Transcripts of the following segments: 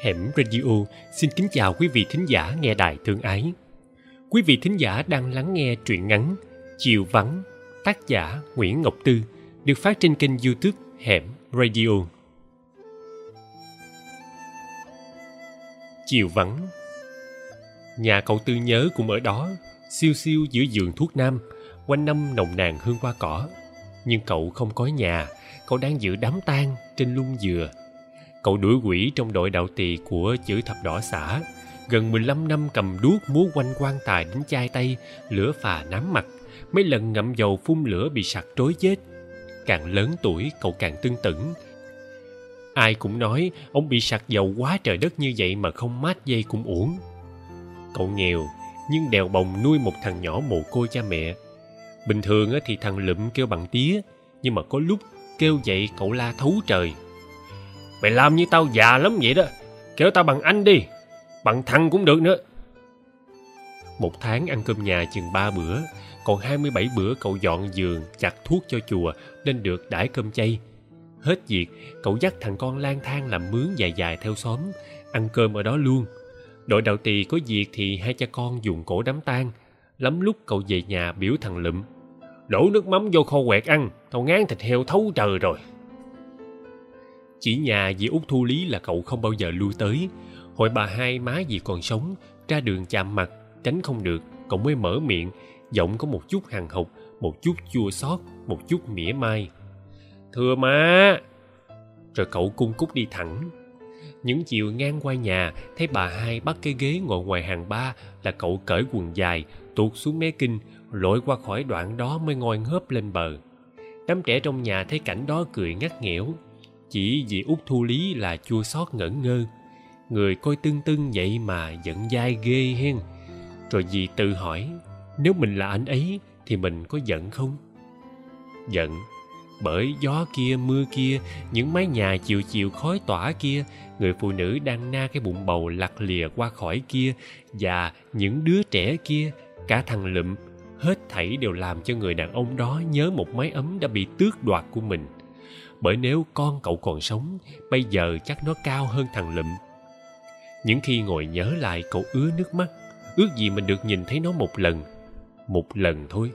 Hẻm Radio xin kính chào quý vị thính giả nghe đài thương ái. Quý vị thính giả đang lắng nghe truyện ngắn Chiều Vắng, tác giả Nguyễn Ngọc Tư, được phát trên kênh youtube Hẻm Radio. Chiều Vắng Nhà cậu Tư nhớ cũng ở đó, siêu siêu giữa giường thuốc nam, quanh năm nồng nàn hương hoa cỏ. Nhưng cậu không có nhà, cậu đang dự đám tang trên lung dừa Cậu đuổi quỷ trong đội đạo tỳ của chữ thập đỏ xã. Gần 15 năm cầm đuốc múa quanh quan tài đến chai tay, lửa phà nám mặt. Mấy lần ngậm dầu phun lửa bị sặc trối chết. Càng lớn tuổi cậu càng tương tửng. Ai cũng nói ông bị sặc dầu quá trời đất như vậy mà không mát dây cũng uổng. Cậu nghèo, nhưng đèo bồng nuôi một thằng nhỏ mồ côi cha mẹ. Bình thường thì thằng lụm kêu bằng tía, nhưng mà có lúc kêu dậy cậu la thấu trời Mày làm như tao già lắm vậy đó. Kêu tao bằng anh đi. Bằng thằng cũng được nữa. Một tháng ăn cơm nhà chừng ba bữa. Còn 27 bữa cậu dọn giường, chặt thuốc cho chùa nên được đãi cơm chay. Hết việc, cậu dắt thằng con lang thang làm mướn dài dài theo xóm, ăn cơm ở đó luôn. Đội đạo tỳ có việc thì hai cha con dùng cổ đám tang. Lắm lúc cậu về nhà biểu thằng lụm. Đổ nước mắm vô kho quẹt ăn, tao ngán thịt heo thấu trời rồi. Chỉ nhà dì út thu lý là cậu không bao giờ lui tới. hồi bà hai má dì còn sống, ra đường chạm mặt, tránh không được, cậu mới mở miệng, giọng có một chút hằng học, một chút chua xót, một chút mỉa mai. Thưa má! Rồi cậu cung cúc đi thẳng. Những chiều ngang qua nhà, thấy bà hai bắt cái ghế ngồi ngoài hàng ba là cậu cởi quần dài, tuột xuống mé kinh, lội qua khỏi đoạn đó mới ngoi ngớp lên bờ. Đám trẻ trong nhà thấy cảnh đó cười ngắt nghẽo, chỉ vì út thu lý là chua xót ngẩn ngơ. Người coi tưng tưng vậy mà giận dai ghê hen. Rồi dì tự hỏi, nếu mình là anh ấy thì mình có giận không? Giận, bởi gió kia, mưa kia, những mái nhà chiều chiều khói tỏa kia, người phụ nữ đang na cái bụng bầu lặt lìa qua khỏi kia, và những đứa trẻ kia, cả thằng lụm, hết thảy đều làm cho người đàn ông đó nhớ một mái ấm đã bị tước đoạt của mình bởi nếu con cậu còn sống, bây giờ chắc nó cao hơn thằng lụm. Những khi ngồi nhớ lại, cậu ứa nước mắt. Ước gì mình được nhìn thấy nó một lần. Một lần thôi.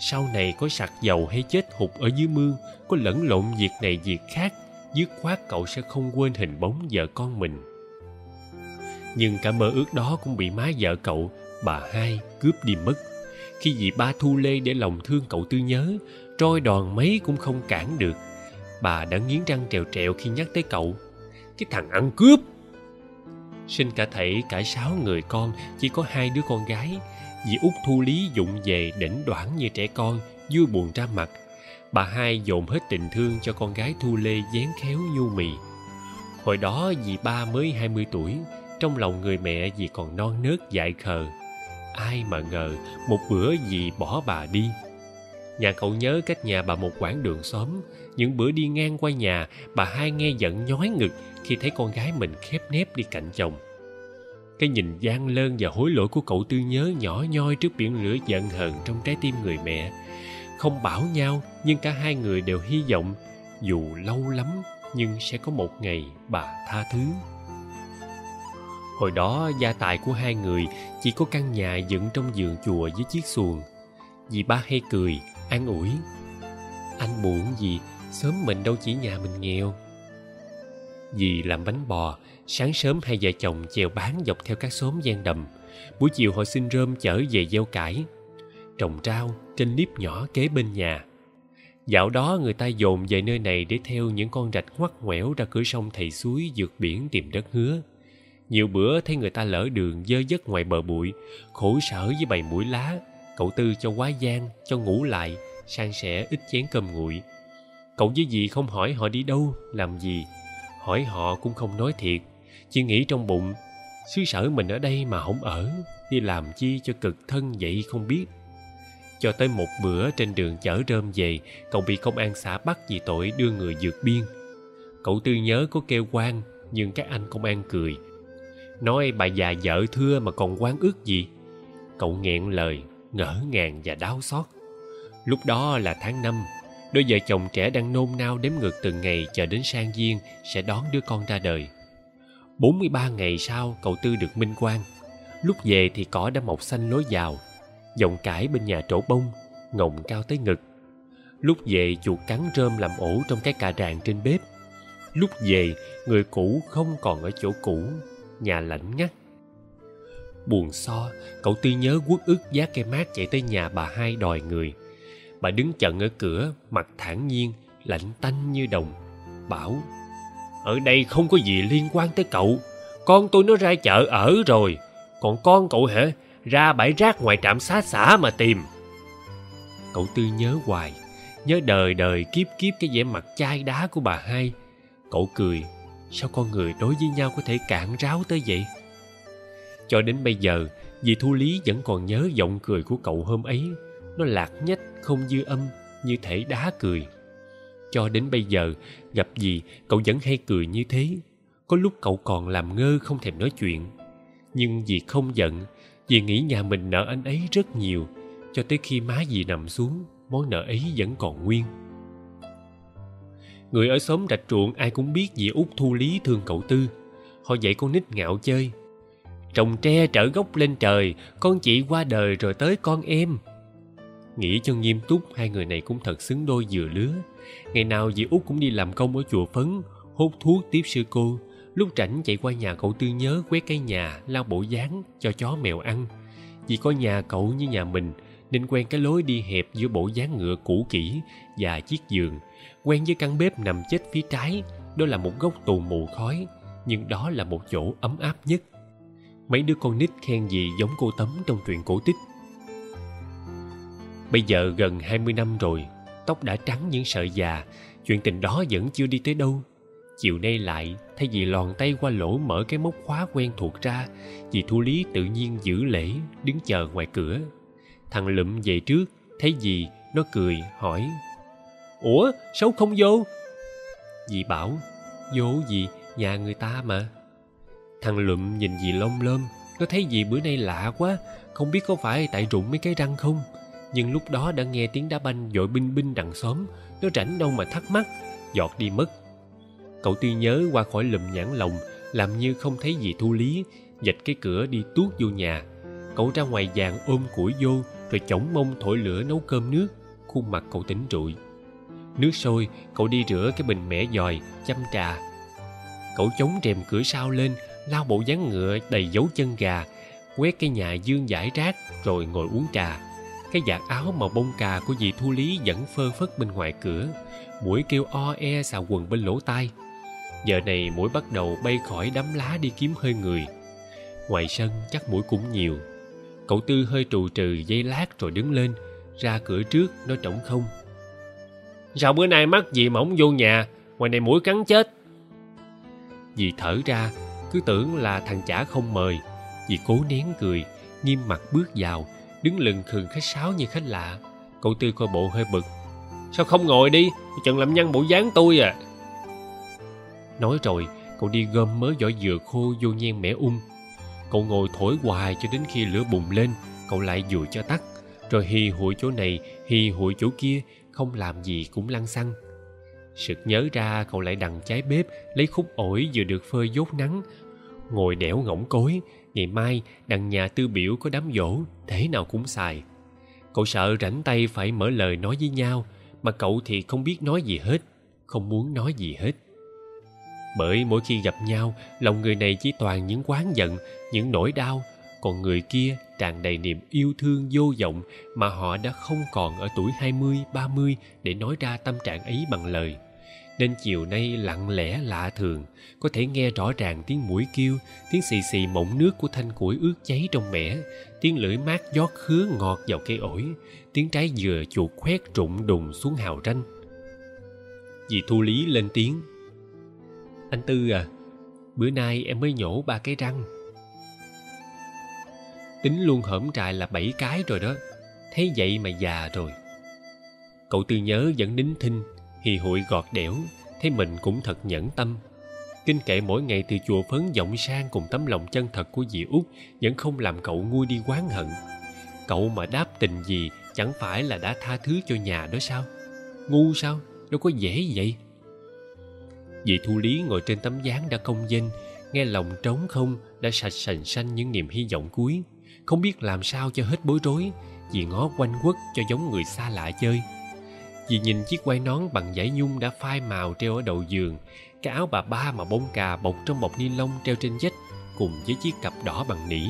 Sau này có sặc dầu hay chết hụt ở dưới mương, có lẫn lộn việc này việc khác, dứt khoát cậu sẽ không quên hình bóng vợ con mình. Nhưng cả mơ ước đó cũng bị má vợ cậu, bà hai, cướp đi mất. Khi dì ba thu lê để lòng thương cậu tư nhớ, trôi đòn mấy cũng không cản được bà đã nghiến răng trèo trèo khi nhắc tới cậu. Cái thằng ăn cướp. Sinh cả thảy cả sáu người con, chỉ có hai đứa con gái. Vì út thu lý dụng về đỉnh đoản như trẻ con, vui buồn ra mặt. Bà hai dồn hết tình thương cho con gái thu lê dán khéo nhu mì. Hồi đó dì ba mới hai mươi tuổi, trong lòng người mẹ dì còn non nớt dại khờ. Ai mà ngờ, một bữa dì bỏ bà đi nhà cậu nhớ cách nhà bà một quãng đường xóm. Những bữa đi ngang qua nhà, bà hai nghe giận nhói ngực khi thấy con gái mình khép nép đi cạnh chồng. Cái nhìn gian lơn và hối lỗi của cậu tư nhớ nhỏ nhoi trước biển lửa giận hờn trong trái tim người mẹ. Không bảo nhau, nhưng cả hai người đều hy vọng dù lâu lắm, nhưng sẽ có một ngày bà tha thứ. Hồi đó, gia tài của hai người chỉ có căn nhà dựng trong vườn chùa với chiếc xuồng. Dì ba hay cười an ủi. Anh buồn gì sớm mình đâu chỉ nhà mình nghèo. Vì làm bánh bò, sáng sớm hai vợ chồng chèo bán dọc theo các xóm gian đầm. Buổi chiều họ xin rơm chở về gieo cải, trồng rau trên nếp nhỏ kế bên nhà. Dạo đó người ta dồn về nơi này để theo những con rạch ngoắt ngoẻo ra cửa sông thầy suối vượt biển tìm đất hứa. Nhiều bữa thấy người ta lỡ đường dơ dất ngoài bờ bụi, khổ sở với bầy mũi lá cậu tư cho quá gian, cho ngủ lại, san sẻ ít chén cơm nguội. Cậu với dì không hỏi họ đi đâu, làm gì. Hỏi họ cũng không nói thiệt. Chỉ nghĩ trong bụng, xứ sở mình ở đây mà không ở, đi làm chi cho cực thân vậy không biết. Cho tới một bữa trên đường chở rơm về, cậu bị công an xã bắt vì tội đưa người vượt biên. Cậu tư nhớ có kêu quan, nhưng các anh công an cười. Nói bà già vợ thưa mà còn quan ước gì? Cậu nghẹn lời ngỡ ngàng và đau xót. Lúc đó là tháng năm, đôi vợ chồng trẻ đang nôn nao đếm ngược từng ngày chờ đến sang giêng sẽ đón đứa con ra đời. 43 ngày sau, cậu Tư được minh quan. Lúc về thì cỏ đã mọc xanh lối vào, giọng cải bên nhà trổ bông, Ngọng cao tới ngực. Lúc về, chuột cắn rơm làm ổ trong cái cà ràng trên bếp. Lúc về, người cũ không còn ở chỗ cũ, Nhà lạnh ngắt. Buồn so, Cậu Tư nhớ quất ức giá cây mát chạy tới nhà bà hai đòi người. Bà đứng chận ở cửa, Mặt thản nhiên, Lạnh tanh như đồng, Bảo, Ở đây không có gì liên quan tới cậu. Con tôi nó ra chợ ở rồi. Còn con cậu hả? Ra bãi rác ngoài trạm xá xã mà tìm. Cậu Tư nhớ hoài, Nhớ đời đời kiếp kiếp cái vẻ mặt chai đá của bà hai. Cậu cười, Sao con người đối với nhau có thể cạn ráo tới vậy? Cho đến bây giờ Dì Thu Lý vẫn còn nhớ giọng cười của cậu hôm ấy, Nó lạc nhách, không dư âm, Như thể đá cười Cho đến bây giờ, Gặp dì cậu vẫn hay cười như thế Có lúc cậu còn làm ngơ không thèm nói chuyện Nhưng dì không giận Dì nghĩ nhà mình nợ anh ấy rất nhiều, Cho tới khi má dì nằm xuống, Món nợ ấy vẫn còn nguyên Người ở xóm rạch ruộng ai cũng biết dì út thu lý thương cậu Tư. Họ dạy con nít ngạo chơi. Trồng tre trở gốc lên trời, con chị qua đời rồi tới con em. Nghĩ cho nghiêm túc hai người này cũng thật xứng đôi vừa lứa. Ngày nào dì út cũng đi làm công ở chùa Phấn, hút thuốc tiếp sư cô. Lúc rảnh chạy qua nhà cậu Tư nhớ quét cái nhà, lau bộ dáng cho chó mèo ăn. Vì có nhà cậu như nhà mình, nên quen cái lối đi hẹp giữa bộ dáng ngựa cũ kỹ và chiếc giường quen với căn bếp nằm chết phía trái đó là một góc tù mù khói nhưng đó là một chỗ ấm áp nhất mấy đứa con nít khen gì giống cô tấm trong truyện cổ tích. Bây giờ gần 20 năm rồi, tóc đã trắng những sợi già, chuyện tình đó vẫn chưa đi tới đâu. Chiều nay lại, thay vì lòn tay qua lỗ mở cái móc khóa quen thuộc ra, dì thu lý tự nhiên giữ lễ, đứng chờ ngoài cửa. Thằng lụm về trước, thấy gì nó cười, hỏi, ủa sao không vô? Dì bảo, vô gì, nhà người ta mà thằng lụm nhìn dì lông lơm nó thấy dì bữa nay lạ quá, không biết có phải tại rụng mấy cái răng không. Nhưng lúc đó đã nghe tiếng đá banh dội binh binh đằng xóm, nó rảnh đâu mà thắc mắc, giọt đi mất. Cậu tuy nhớ qua khỏi lùm nhãn lòng, làm như không thấy gì thu lý, dạch cái cửa đi tuốt vô nhà. Cậu ra ngoài vàng ôm củi vô, rồi chổng mông thổi lửa nấu cơm nước, khuôn mặt cậu tỉnh rụi nước sôi, cậu đi rửa cái bình mẻ dòi, chăm trà. Cậu chống rèm cửa sau lên lau bộ dáng ngựa đầy dấu chân gà quét cái nhà dương giải rác rồi ngồi uống trà. Cái vạt áo màu bông cà của dì thu lý vẫn phơ phất bên ngoài cửa mũi kêu o e xào quần bên lỗ tai. Giờ này mũi bắt đầu bay khỏi đám lá đi kiếm hơi người. Ngoài sân chắc mũi cũng nhiều. Cậu tư hơi trù trừ giây lát rồi đứng lên ra cửa trước nói trống không. Sao bữa nay mắc gì mà không vô nhà ngoài này mũi cắn chết? Dì thở ra cứ tưởng là thằng chả không mời. Dì cố nén cười, nghiêm mặt bước vào, đứng lừng khừng khách sáo như khách lạ. Cậu tư coi bộ hơi bực. Sao không ngồi đi? Chừng làm nhăn bộ dáng tôi à. Nói rồi, cậu đi gom mớ vỏ dừa khô vô nhen mẻ ung cậu ngồi thổi hoài cho đến khi lửa bùng lên, cậu lại dùi cho tắt. Rồi hì hụi chỗ này, hì hụi chỗ kia, không làm gì cũng lăn xăng. Sực nhớ ra, cậu lại đằng trái bếp, lấy khúc ổi vừa được phơi dốt nắng ngồi đẽo ngỗng cối ngày mai đằng nhà tư biểu có đám dỗ thế nào cũng xài cậu sợ rảnh tay phải mở lời nói với nhau mà cậu thì không biết nói gì hết không muốn nói gì hết bởi mỗi khi gặp nhau lòng người này chỉ toàn những quán giận những nỗi đau còn người kia tràn đầy niềm yêu thương vô vọng mà họ đã không còn ở tuổi 20, 30 để nói ra tâm trạng ấy bằng lời. Nên chiều nay lặng lẽ lạ thường, có thể nghe rõ ràng tiếng mũi kêu, tiếng xì xì mộng nước của thanh củi ướt cháy trong mẻ, tiếng lưỡi mát giót khứa ngọt vào cây ổi, tiếng trái dừa chuột khoét rụng đùng xuống hào ranh. Dì Thu Lý lên tiếng. Anh Tư à, bữa nay em mới nhổ ba cái răng tính luôn hổm trại là bảy cái rồi đó thấy vậy mà già rồi cậu tư nhớ vẫn nín thinh hì hụi gọt đẽo thấy mình cũng thật nhẫn tâm. Kinh kệ mỗi ngày từ chùa phấn vọng sang cùng tấm lòng chân thật của dì út, vẫn không làm cậu nguôi đi oán hận. Cậu mà đáp tình gì, chẳng phải là đã tha thứ cho nhà đó sao? Ngu sao? Đâu có dễ vậy. Dì thu lý ngồi trên tấm gián đã công danh, nghe lòng trống không, đã sạch sành xanh những niềm hy vọng cuối. Không biết làm sao cho hết bối rối, vì ngó quanh quất cho giống người xa lạ chơi dì nhìn chiếc quai nón bằng giấy nhung đã phai màu treo ở đầu giường, cái áo bà ba mà bông cà bọc trong bọc ni lông treo trên vách cùng với chiếc cặp đỏ bằng nỉ.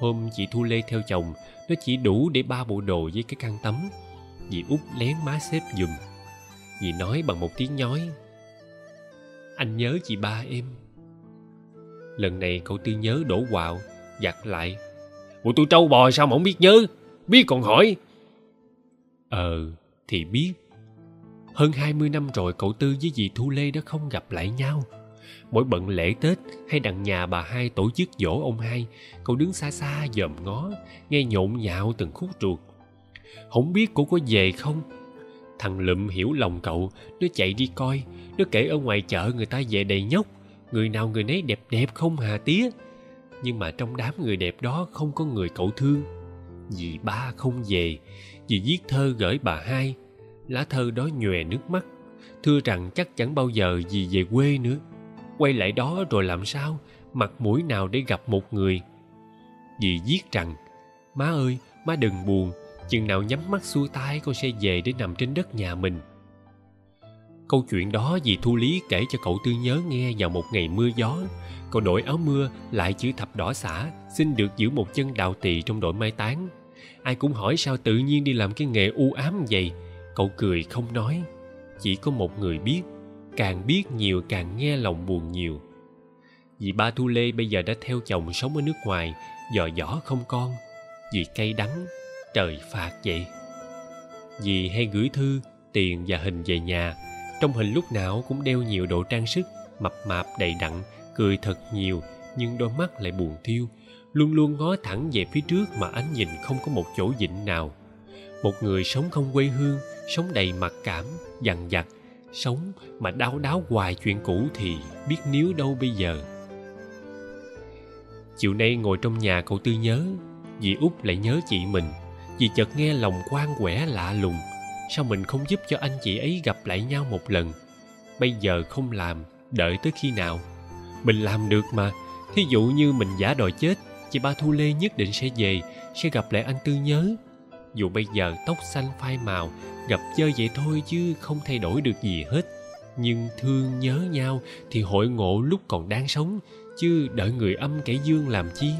Hôm chị thu lê theo chồng, nó chỉ đủ để ba bộ đồ với cái khăn tắm. Dì út lén má xếp giùm. Dì nói bằng một tiếng nhói, anh nhớ chị ba em. Lần này cậu tư nhớ đổ quạo, giặt lại ủa tôi trâu bò sao mà không biết nhớ? Biết còn hỏi. Ờ thì biết hơn hai mươi năm rồi cậu Tư với dì Thu Lê đã không gặp lại nhau. Mỗi bận lễ Tết hay đặng nhà bà hai tổ chức dỗ ông hai, cậu đứng xa xa dòm ngó, nghe nhộn nhạo từng khúc ruột. Không biết cô có về không? Thằng Lụm hiểu lòng cậu, nó chạy đi coi, nó kể ở ngoài chợ người ta về đầy nhóc, người nào người nấy đẹp đẹp không hà tía. Nhưng mà trong đám người đẹp đó không có người cậu thương. Dì ba không về, dì viết thơ gửi bà hai, lá thơ đó nhòe nước mắt thưa rằng chắc chẳng bao giờ gì về quê nữa. Quay lại đó rồi làm sao mặt mũi nào để gặp một người? Dì viết rằng má ơi má đừng buồn chừng nào nhắm mắt xuôi tay con sẽ về để nằm trên đất nhà mình. Câu chuyện đó dì thu lý kể cho cậu tư nhớ nghe vào một ngày mưa gió cậu đội áo mưa lại chữ thập đỏ xả xin được giữ một chân đạo tỳ trong đội mai táng ai cũng hỏi sao tự nhiên đi làm cái nghề u ám vậy? Cậu cười không nói. Chỉ có một người biết. Càng biết nhiều càng nghe lòng buồn nhiều. Vì ba thu lê bây giờ đã theo chồng sống ở nước ngoài, dò dỏ không con. Vì cay đắng, trời phạt vậy. Dì hay gửi thư, tiền và hình về nhà, trong hình lúc nào cũng đeo nhiều đồ trang sức, mập mạp đầy đặn, cười thật nhiều, nhưng đôi mắt lại buồn thiêu luôn luôn ngó thẳng về phía trước mà ánh nhìn không có một chỗ dịnh nào. Một người sống không quê hương, sống đầy mặc cảm, dằn vặt, sống mà đau đáo hoài chuyện cũ thì biết níu đâu bây giờ. Chiều nay ngồi trong nhà cậu tư nhớ, dì út lại nhớ chị mình. Dì chợt nghe lòng quan quẻ lạ lùng, sao mình không giúp cho anh chị ấy gặp lại nhau một lần? Bây giờ không làm, đợi tới khi nào? Mình làm được mà, thí dụ như mình giả đòi chết chị ba thu lê nhất định sẽ về, sẽ gặp lại anh tư nhớ. Dù bây giờ tóc xanh phai màu, gặp chơi vậy thôi chứ không thay đổi được gì hết. Nhưng thương nhớ nhau thì hội ngộ lúc còn đang sống, chứ đợi người âm kẻ dương làm chi?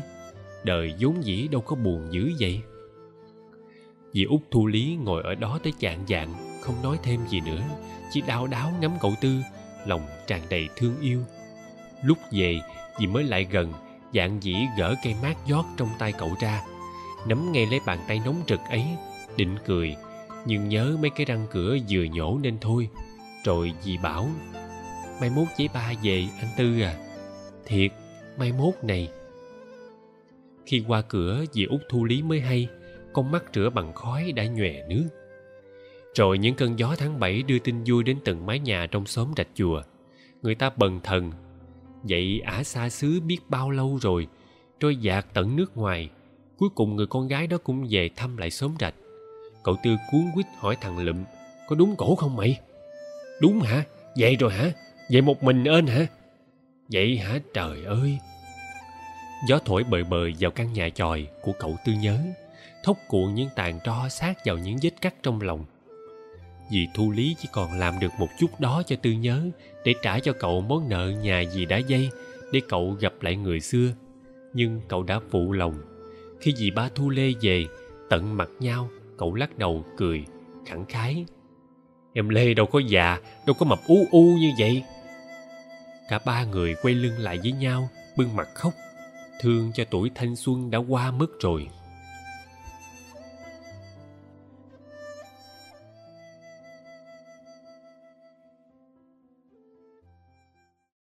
Đời vốn dĩ đâu có buồn dữ vậy. Dì út thu lý ngồi ở đó tới chạng dạng không nói thêm gì nữa. Chỉ đau đáo ngắm cậu tư, lòng tràn đầy thương yêu. Lúc về, dì mới lại gần dạng dĩ gỡ cây mát giót trong tay cậu ra, nắm ngay lấy bàn tay nóng rực ấy, định cười, nhưng nhớ mấy cái răng cửa vừa nhổ nên thôi. Rồi dì bảo, mai mốt với ba về anh tư à. Thiệt, mai mốt này. Khi qua cửa, dì út thu lý mới hay, con mắt rửa bằng khói đã nhòe nước. Rồi những cơn gió tháng bảy đưa tin vui đến từng mái nhà trong xóm rạch chùa. Người ta bần thần vậy ả xa xứ biết bao lâu rồi? Trôi dạt tận nước ngoài. Cuối cùng người con gái đó cũng về thăm lại xóm rạch. Cậu tư cuốn quýt hỏi thằng lụm, có đúng cổ không mày? Đúng hả? Vậy rồi hả? Vậy một mình ên hả? Vậy hả? Trời ơi! Gió thổi bời bời vào căn nhà chòi của cậu tư nhớ, thốc cuộn những tàn tro sát vào những vết cắt trong lòng vì thu lý chỉ còn làm được một chút đó cho tư nhớ, để trả cho cậu món nợ nhà gì đã dây, để cậu gặp lại người xưa. Nhưng cậu đã phụ lòng. Khi dì ba thu lê về, tận mặt nhau, cậu lắc đầu cười, khẳng khái. Em lê đâu có già, đâu có mập ú u như vậy. Cả ba người quay lưng lại với nhau, bưng mặt khóc. Thương cho tuổi thanh xuân đã qua mất rồi.